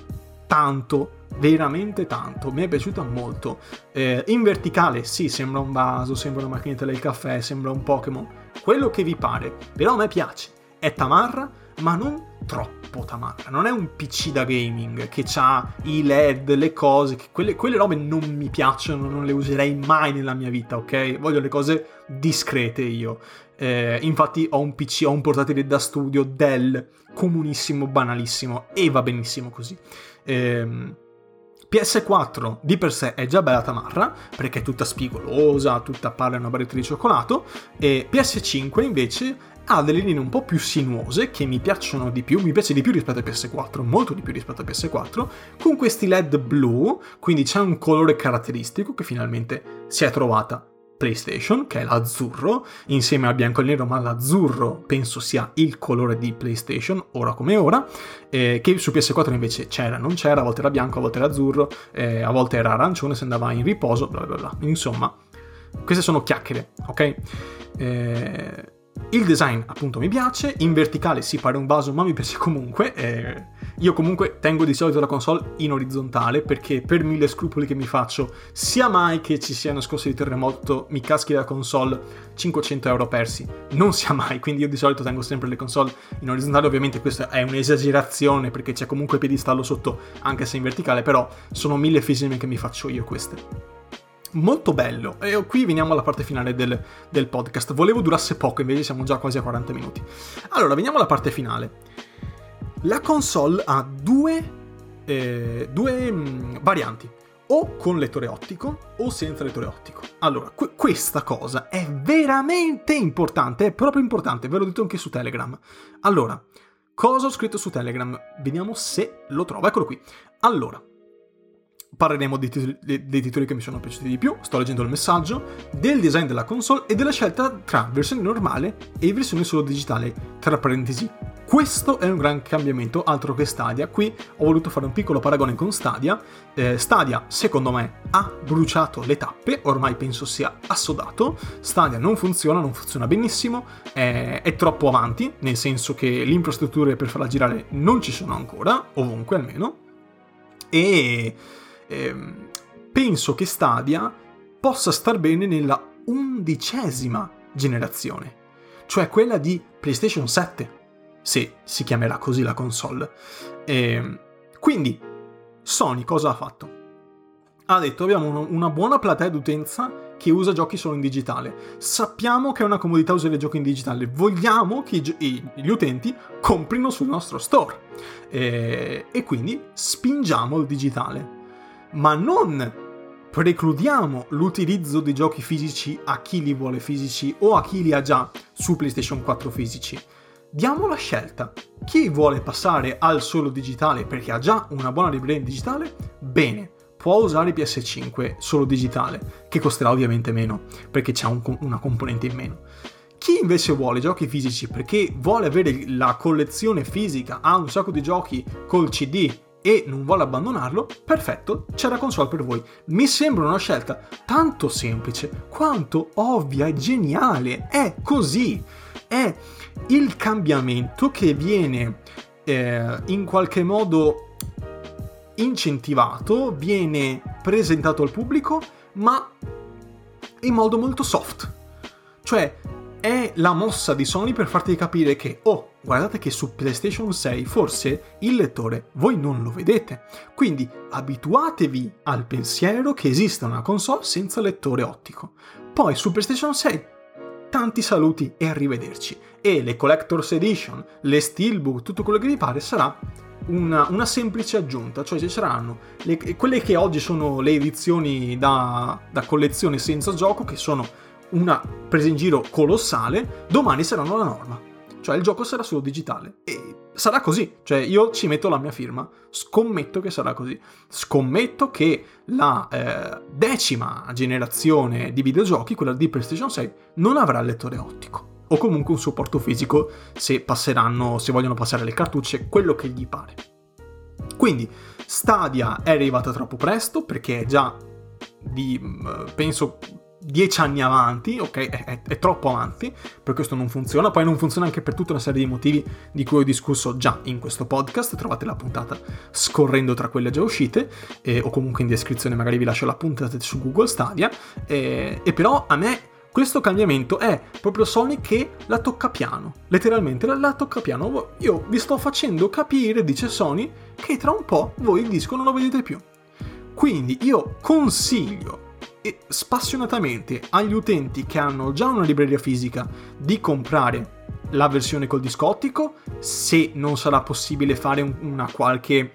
tanto, veramente tanto, mi è piaciuta molto. Eh, in verticale sì, sembra un vaso, sembra una macchinetta del caffè, sembra un Pokémon, quello che vi pare, però a me piace. È tamarra, ma non troppo tamarra. Non è un PC da gaming che ha i LED, le cose, quelle, quelle, robe non mi piacciono, non le userei mai nella mia vita, ok? Voglio le cose discrete io. Eh, infatti ho un PC, ho un portatile da studio Dell, comunissimo, banalissimo, e va benissimo così. Eh, PS4 di per sé è già bella tamarra, perché è tutta spigolosa, tutta palla una barretta di cioccolato, e PS5 invece ha delle linee un po' più sinuose che mi piacciono di più, mi piace di più rispetto a PS4, molto di più rispetto a PS4, con questi LED blu, quindi c'è un colore caratteristico che finalmente si è trovata PlayStation, che è l'azzurro, insieme al bianco e al nero, ma l'azzurro penso sia il colore di PlayStation, ora come ora, eh, che su PS4 invece c'era, non c'era, a volte era bianco, a volte era azzurro, eh, a volte era arancione se andava in riposo, bla bla bla. Insomma, queste sono chiacchiere, ok? Eh, il design appunto mi piace, in verticale si pare un vaso ma mi piace comunque, eh, io comunque tengo di solito la console in orizzontale perché per mille scrupoli che mi faccio, sia mai che ci sia una scossa di terremoto, mi caschi la console 500 euro persi, non sia mai, quindi io di solito tengo sempre le console in orizzontale, ovviamente questa è un'esagerazione perché c'è comunque piedistallo sotto anche se in verticale, però sono mille fisime che mi faccio io queste molto bello. E qui veniamo alla parte finale del, del, podcast. Volevo durasse poco, invece siamo già quasi a 40 minuti. Allora, veniamo alla parte finale. La console ha due, eh, due mh, mm, varianti. O con lettore ottico o senza lettore ottico. Allora, que- questa cosa è veramente importante, è proprio importante, ve l'ho detto anche su Telegram. Allora, cosa ho scritto su Telegram? Vediamo se lo trovo, eccolo qui. Allora, Parleremo dei titoli, dei titoli, che mi sono piaciuti di più, sto leggendo il messaggio, del design della console e della scelta tra versione normale e versione solo digitale, tra parentesi. Questo è un gran cambiamento, altro che Stadia. Qui ho voluto fare un piccolo paragone con Stadia. Eh, Stadia, secondo me, ha bruciato le tappe, ormai penso sia assodato. Stadia non funziona, non funziona benissimo, è, è troppo avanti, nel senso che le infrastrutture per farla girare non ci sono ancora, ovunque almeno. E ehm, penso che Stadia possa star bene nella undicesima generazione, cioè quella di PlayStation 7, se si chiamerà così la console. Ehm, quindi, Sony cosa ha fatto? Ha detto abbiamo una buona platea d'utenza che usa giochi solo in digitale. Sappiamo che è una comodità usare giochi in digitale. Vogliamo che gli utenti comprino sul nostro store. E, e quindi spingiamo il digitale ma non precludiamo l'utilizzo di giochi fisici a chi li vuole fisici o a chi li ha già su PlayStation 4 fisici. Diamo la scelta. Chi vuole passare al solo digitale perché ha già una buona libreria in digitale, bene, può usare PS5 solo digitale, che costerà ovviamente meno, perché c'è un, una componente in meno. Chi invece vuole giochi fisici perché vuole avere la collezione fisica, ha un sacco di giochi col CD e non vuole abbandonarlo, perfetto, c'è la console per voi. Mi sembra una scelta tanto semplice quanto ovvia e geniale. È così. È il cambiamento che viene eh, in qualche modo incentivato, viene presentato al pubblico, ma in modo molto soft. Cioè, è la mossa di Sony per farti capire che, oh, guardate che su PlayStation 6 forse il lettore voi non lo vedete. Quindi abituatevi al pensiero che esista una console senza lettore ottico. Poi su PlayStation 6 tanti saluti e arrivederci. E le Collector's Edition, le Steelbook, tutto quello che vi pare sarà una, una, semplice aggiunta, cioè ci saranno le, quelle che oggi sono le edizioni da, da collezione senza gioco, che sono una presa in giro colossale, domani saranno la norma. Cioè il gioco sarà solo digitale. E sarà così. Cioè io ci metto la mia firma. Scommetto che sarà così. Scommetto che la eh, decima generazione di videogiochi, quella di PlayStation 6, non avrà il lettore ottico. O comunque un supporto fisico se passeranno, se vogliono passare le cartucce, quello che gli pare. Quindi Stadia è arrivata troppo presto perché è già di, mm, penso, dieci anni avanti, ok? È, è, è, troppo avanti, per questo non funziona. Poi non funziona anche per tutta una serie di motivi di cui ho discusso già in questo podcast. Trovate la puntata scorrendo tra quelle già uscite, eh, o comunque in descrizione magari vi lascio la puntata su Google Stadia. Eh, e però a me questo cambiamento è proprio Sony che la tocca piano, letteralmente la, la, tocca piano. Io vi sto facendo capire, dice Sony, che tra un po' voi il disco non lo vedete più. Quindi io consiglio spassionatamente agli utenti che hanno già una libreria fisica di comprare la versione col disco ottico, se non sarà possibile fare una qualche,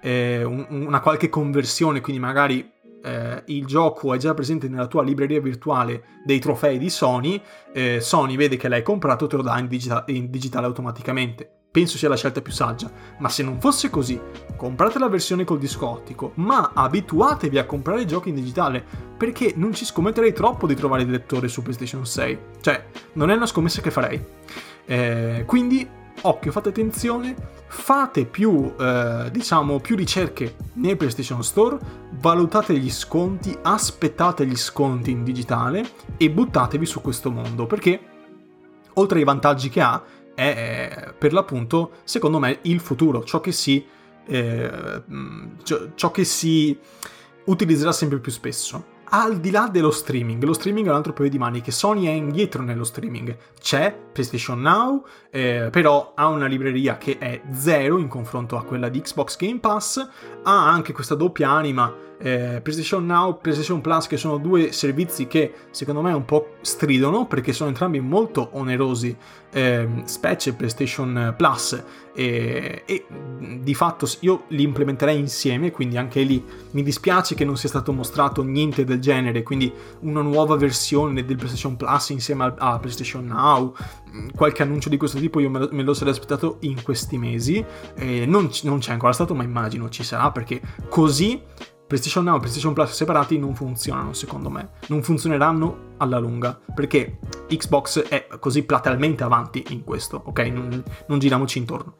eh, una qualche conversione, quindi magari eh, il gioco è già presente nella tua libreria virtuale dei trofei di Sony, eh, Sony vede che l'hai comprato te lo dà in, digita- in digitale automaticamente penso sia la scelta più saggia. Ma se non fosse così, comprate la versione col disco ottico, ma abituatevi a comprare i giochi in digitale, perché non ci scommetterei troppo di trovare il lettore su PlayStation 6. Cioè, non è una scommessa che farei. Eh, quindi, occhio, fate attenzione, fate più, eh, diciamo, più ricerche nel PlayStation Store, valutate gli sconti, aspettate gli sconti in digitale e buttatevi su questo mondo, perché oltre ai vantaggi che ha, è per l'appunto, secondo me, il futuro, ciò che si, eh, ciò che si utilizzerà sempre più spesso. Al di là dello streaming, lo streaming è un altro paio di maniche, Sony è indietro nello streaming, c'è PlayStation Now, eh, però ha una libreria che è zero in confronto a quella di Xbox Game Pass, ha anche questa doppia anima eh, PlayStation Now, PlayStation Plus, che sono due servizi che secondo me un po' stridono perché sono entrambi molto onerosi, eh, specie PlayStation Plus, e, e di fatto io li implementerei insieme, quindi anche lì. Mi dispiace che non sia stato mostrato niente del genere, quindi una nuova versione del PlayStation Plus insieme a, a PlayStation Now, qualche annuncio di questo tipo io me lo, me lo sarei aspettato in questi mesi, eh, non, non c'è ancora stato ma immagino ci sarà perché così PlayStation Now e PlayStation Plus separati non funzionano secondo me, non funzioneranno alla lunga, perché Xbox è così platealmente avanti in questo, ok? Non, non giriamoci intorno.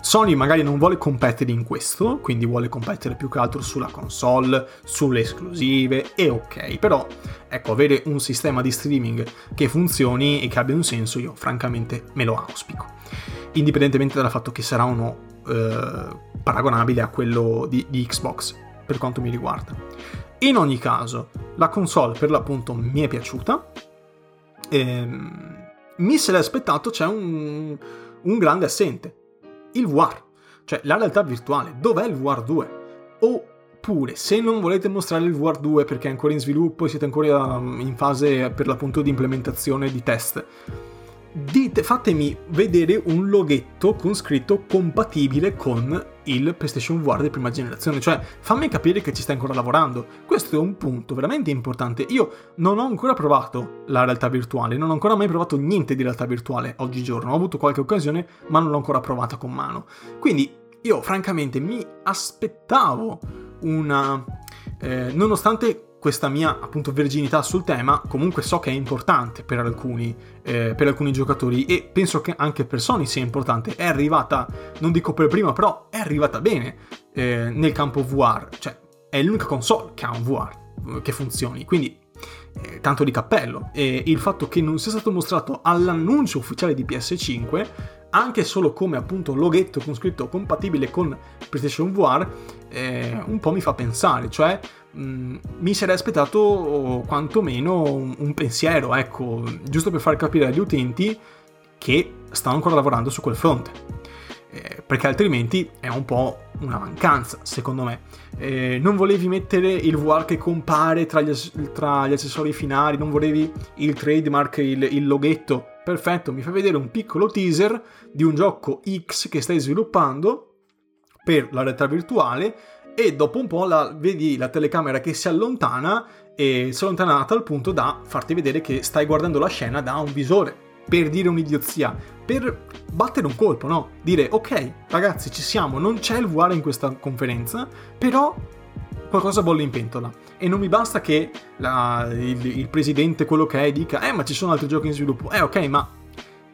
Sony magari non vuole competere in questo, quindi vuole competere più che altro sulla console, sulle esclusive, e ok, però ecco, avere un sistema di streaming che funzioni e che abbia un senso, io francamente me lo auspico. Indipendentemente dal fatto che sarà uno eh, paragonabile a quello di, di Xbox per quanto mi riguarda. In ogni caso, la console per l'appunto mi è piaciuta. Ehm, mi sarei aspettato c'è un, un, grande assente, il VR, cioè la realtà virtuale. Dov'è il VR 2? Oppure, se non volete mostrare il VR 2 perché è ancora in sviluppo e siete ancora in fase per l'appunto di implementazione di test, dite, fatemi vedere un loghetto con scritto compatibile con il PlayStation VR di prima generazione, cioè fammi capire che ci stai ancora lavorando. Questo è un punto veramente importante. Io non ho ancora provato la realtà virtuale, non ho ancora mai provato niente di realtà virtuale oggigiorno, ho avuto qualche occasione, ma non l'ho ancora provata con mano. Quindi io francamente mi aspettavo una... Eh, nonostante questa mia appunto verginità sul tema comunque so che è importante per alcuni, eh, per alcuni giocatori e penso che anche per Sony sia importante. È arrivata, non dico per prima, però è arrivata bene eh, nel campo VR, cioè è l'unica console che ha un VR che funzioni, quindi tanto di cappello. E il fatto che non sia stato mostrato all'annuncio ufficiale di PS5 anche solo come appunto loghetto con scritto compatibile con PlayStation VR, eh, un po' mi fa pensare, cioè mh, mm, mi sarei aspettato quantomeno un, un pensiero, ecco, giusto per far capire agli utenti che stanno ancora lavorando su quel fronte. Eh, perché altrimenti è un po' una mancanza, secondo me. Eh, non volevi mettere il VR che compare tra gli, tra gli accessori finali, non volevi il trademark, il, il loghetto perfetto, mi fai vedere un piccolo teaser di un gioco X che stai sviluppando per la realtà virtuale e dopo un po' la, vedi la telecamera che si allontana e si allontana a tal punto da farti vedere che stai guardando la scena da un visore per dire un'idiozia, per battere un colpo, no? Dire ok, ragazzi, ci siamo, non c'è il VR in questa conferenza, però qualcosa bolle in pentola. E non mi basta che la, il, il, presidente, quello che è, dica, eh, ma ci sono altri giochi in sviluppo. Eh, ok, ma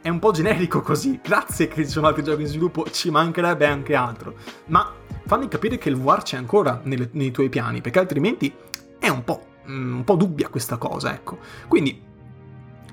è un po' generico così. [laughs] Grazie che ci sono altri giochi in sviluppo, ci mancherebbe anche altro. Ma fammi capire che il VR c'è ancora nelle, nei tuoi piani, perché altrimenti è un po', mm, un po' dubbia questa cosa, ecco. Quindi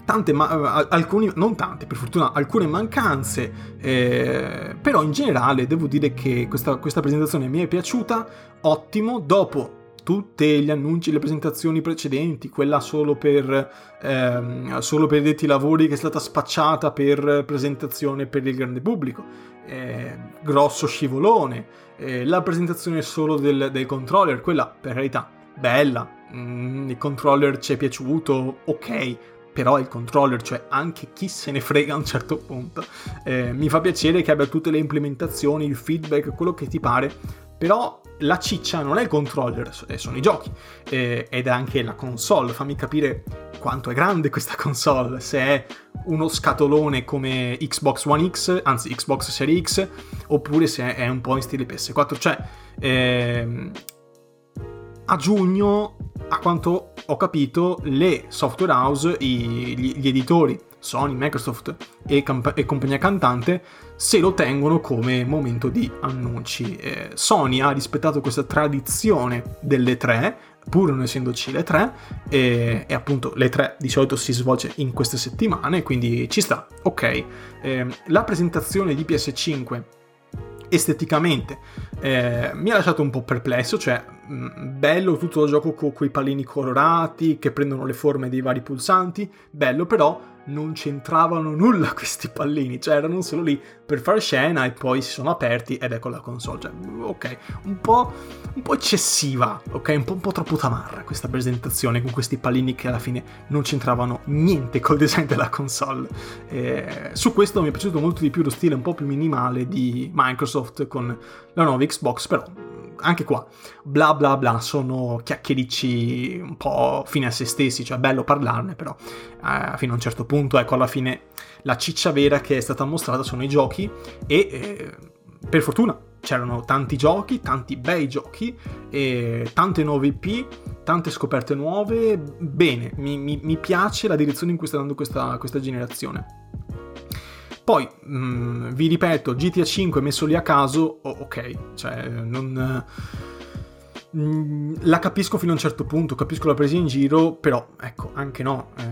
tante, ma- alcuni, non tante, per fortuna, alcune mancanze, eh, però in generale devo dire che questa, questa presentazione mi è piaciuta, ottimo, dopo tutti gli annunci, le presentazioni precedenti, quella solo per, ehm, solo per detti lavori che è stata spacciata per presentazione per il grande pubblico, eh, grosso scivolone, eh, la presentazione solo del, del, controller, quella per carità, bella, mm, il controller ci è piaciuto, ok, però il controller, cioè anche chi se ne frega a un certo punto. Eh, mi fa piacere che abbia tutte le implementazioni, il feedback, quello che ti pare, Però la ciccia non è il controller, sono i giochi eh, ed è anche la console. Fammi capire quanto è grande questa console, se è uno scatolone come Xbox One X, anzi Xbox Series X, oppure se è un po' in stile PS4. Cioè, ehm, a giugno, a quanto ho capito, le software house, i, gli, gli editori Sony, Microsoft e, camp- e, compagnia cantante se lo tengono come momento di annunci. Eh, Sony ha rispettato questa tradizione delle tre, pur non essendoci le tre, e, e, appunto le tre di solito si svolge in queste settimane, quindi ci sta, ok. Eh, la presentazione di PS5 esteticamente. Eh, mi ha lasciato un po' perplesso, cioè mh, mm, bello tutto il gioco con quei pallini colorati che prendono le forme dei vari pulsanti, bello però non c'entravano nulla [laughs] questi pallini, cioè erano solo lì per fare scena e poi si sono aperti ed ecco la console. Cioè, ok, un po', un po eccessiva, ok, un po', un po', troppo tamarra questa presentazione con questi pallini che alla fine non c'entravano niente col [laughs] design della console. Eh, su questo mi è piaciuto molto di più lo stile un po' più minimale di Microsoft con la nuova Xbox, però anche qua, bla bla bla, sono chiacchiericci un po' fine a se stessi, cioè bello parlarne, però eh, fino a un certo punto, ecco, alla fine la ciccia vera che è stata mostrata sono i giochi e eh, per fortuna c'erano tanti giochi, tanti bei giochi, e tante nuove IP, tante scoperte nuove, bene, mi, mi, mi piace la direzione in cui sta andando questa, questa generazione. Poi, mh, mm, vi ripeto, GTA 5 messo lì a caso, oh, ok, cioè non... Mm, la capisco fino a un certo punto, capisco la presa in giro, però ecco, anche no. Eh,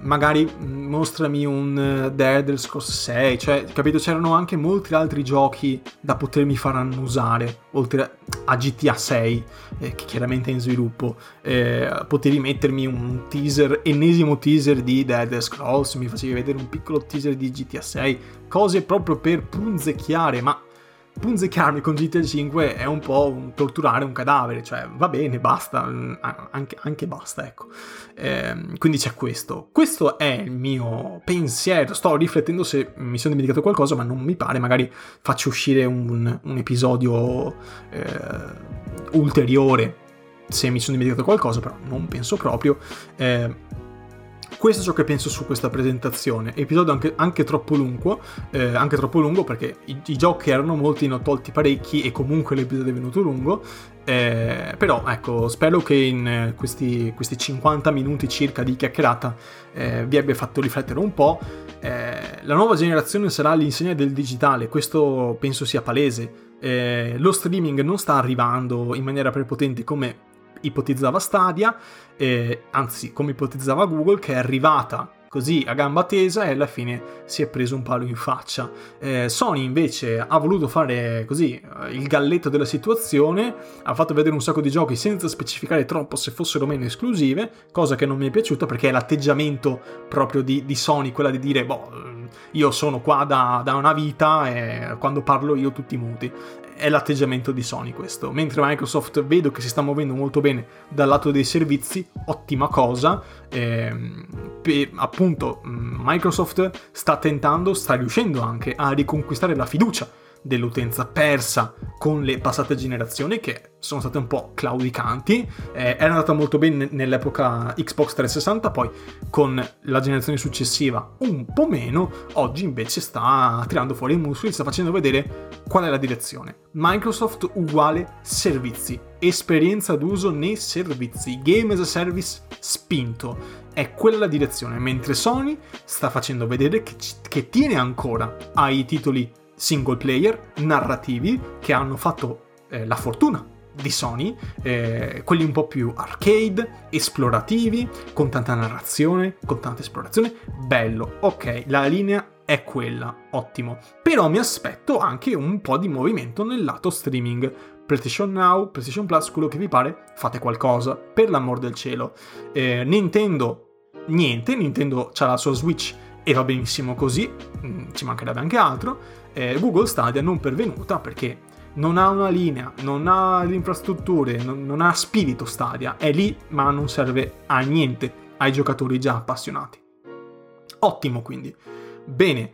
magari mostrami un uh, The Elder Scrolls 6, cioè, capito? C'erano anche molti altri giochi da potermi far annusare, oltre a GTA 6, eh, che chiaramente è in sviluppo. Eh, potevi mettermi un teaser, ennesimo teaser di Elder Scrolls, mi facevi vedere un piccolo teaser di GTA 6, cose proprio per punzecchiare, ma punzecchiarmi con GTA 5 è un po' un torturare un cadavere, cioè va bene, basta, mm, anche, anche basta, ecco. Eh, quindi c'è questo. Questo è il mio pensiero, sto riflettendo se mi sono dimenticato qualcosa, ma non mi pare, magari faccio uscire un, un episodio eh, ulteriore se mi sono dimenticato qualcosa, però non penso proprio. Eh, questo è ciò che penso su questa presentazione. Episodio anche, anche troppo lungo, eh, anche troppo lungo perché i, i, giochi erano molti, ne ho tolti parecchi e comunque l'episodio è venuto lungo. Eh, però ecco, spero che in questi, questi 50 minuti circa di chiacchierata eh, vi abbia fatto riflettere un po'. Eh, la nuova generazione sarà all'insegna del digitale, questo penso sia palese. Eh, lo streaming non sta arrivando in maniera prepotente come ipotizzava Stadia, eh, anzi come ipotizzava Google, che è arrivata così a gamba tesa e alla fine si è preso un palo in faccia. Eh, Sony invece ha voluto fare così eh, il galletto della situazione, ha fatto vedere un sacco di giochi senza specificare troppo se fossero meno esclusive, cosa che non mi è piaciuta perché è l'atteggiamento proprio di, di Sony, quella di dire, boh, io sono qua da, da una vita e quando parlo io tutti muti è l'atteggiamento di Sony questo. Mentre Microsoft vedo che si sta muovendo molto bene dal lato dei servizi, ottima cosa. Eh, per, appunto, Microsoft sta tentando, sta riuscendo anche a riconquistare la fiducia dell'utenza persa con le passate generazioni che sono state un po' claudicanti. Eh, era andata molto bene nell'epoca Xbox 360, poi con la generazione successiva un po' meno. Oggi invece sta tirando fuori i muscoli, sta facendo vedere qual è la direzione. Microsoft uguale servizi, esperienza d'uso nei servizi, game as a service spinto. È quella la direzione, mentre Sony sta facendo vedere che, che tiene ancora ai titoli single player narrativi che hanno fatto eh, la fortuna di Sony, eh, quelli un po' più arcade, esplorativi, con tanta narrazione, con tanta esplorazione. Bello, ok, la linea è quella, ottimo. Però mi aspetto anche un po' di movimento nel lato streaming. PlayStation Now, PlayStation Plus, quello che vi pare, fate qualcosa, per l'amor del cielo. Eh, Nintendo, niente, Nintendo ha la sua Switch e va benissimo così, mm, ci mancherebbe anche altro eh, Google Stadia non pervenuta perché non ha una linea, non ha le infrastrutture, non, non ha spirito Stadia, è lì ma non serve a niente ai giocatori già appassionati. Ottimo quindi. Bene,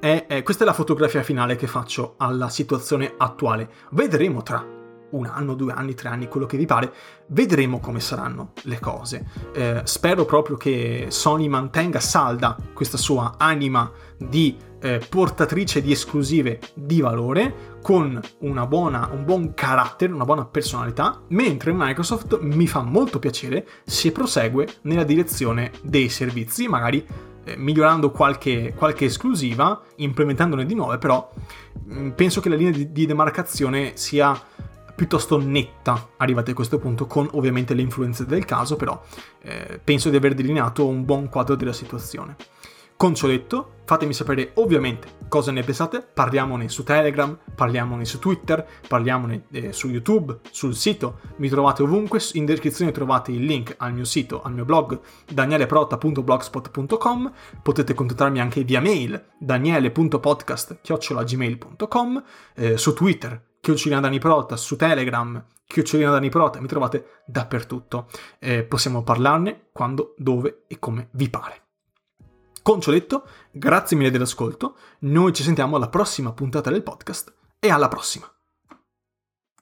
È, è, questa è la fotografia finale che faccio alla situazione attuale. Vedremo tra un anno, due anni, tre anni, quello che vi pare, vedremo come saranno le cose. Eh, spero proprio che Sony mantenga salda questa sua anima di eh, portatrice di esclusive di valore con buona, un buon carattere, una buona personalità, mentre Microsoft mi fa molto piacere se prosegue nella direzione dei servizi, magari eh, migliorando qualche, qualche, esclusiva, implementandone di nuove, però mh, mm, penso che la linea di, di demarcazione sia piuttosto netta arrivati a questo punto, con ovviamente le influenze del caso, però eh, penso di aver delineato un buon quadro della situazione. Con ciò detto, fatemi sapere ovviamente cosa ne pensate, parliamone su Telegram, parliamone su Twitter, parliamone eh, su YouTube, sul sito, mi trovate ovunque, in descrizione trovate il link al mio sito, al mio blog danieleprota.blogspot.com, potete contattarmi anche via mail daniele.podcast.gmail.com, eh, su Twitter Chiocciolina Dani Prota, su Telegram, Chiocciolina Dani Prota, mi trovate dappertutto. Eh, possiamo parlarne quando, dove e come vi pare. Con ciò detto, grazie mille dell'ascolto, noi ci sentiamo alla prossima puntata del podcast e alla prossima!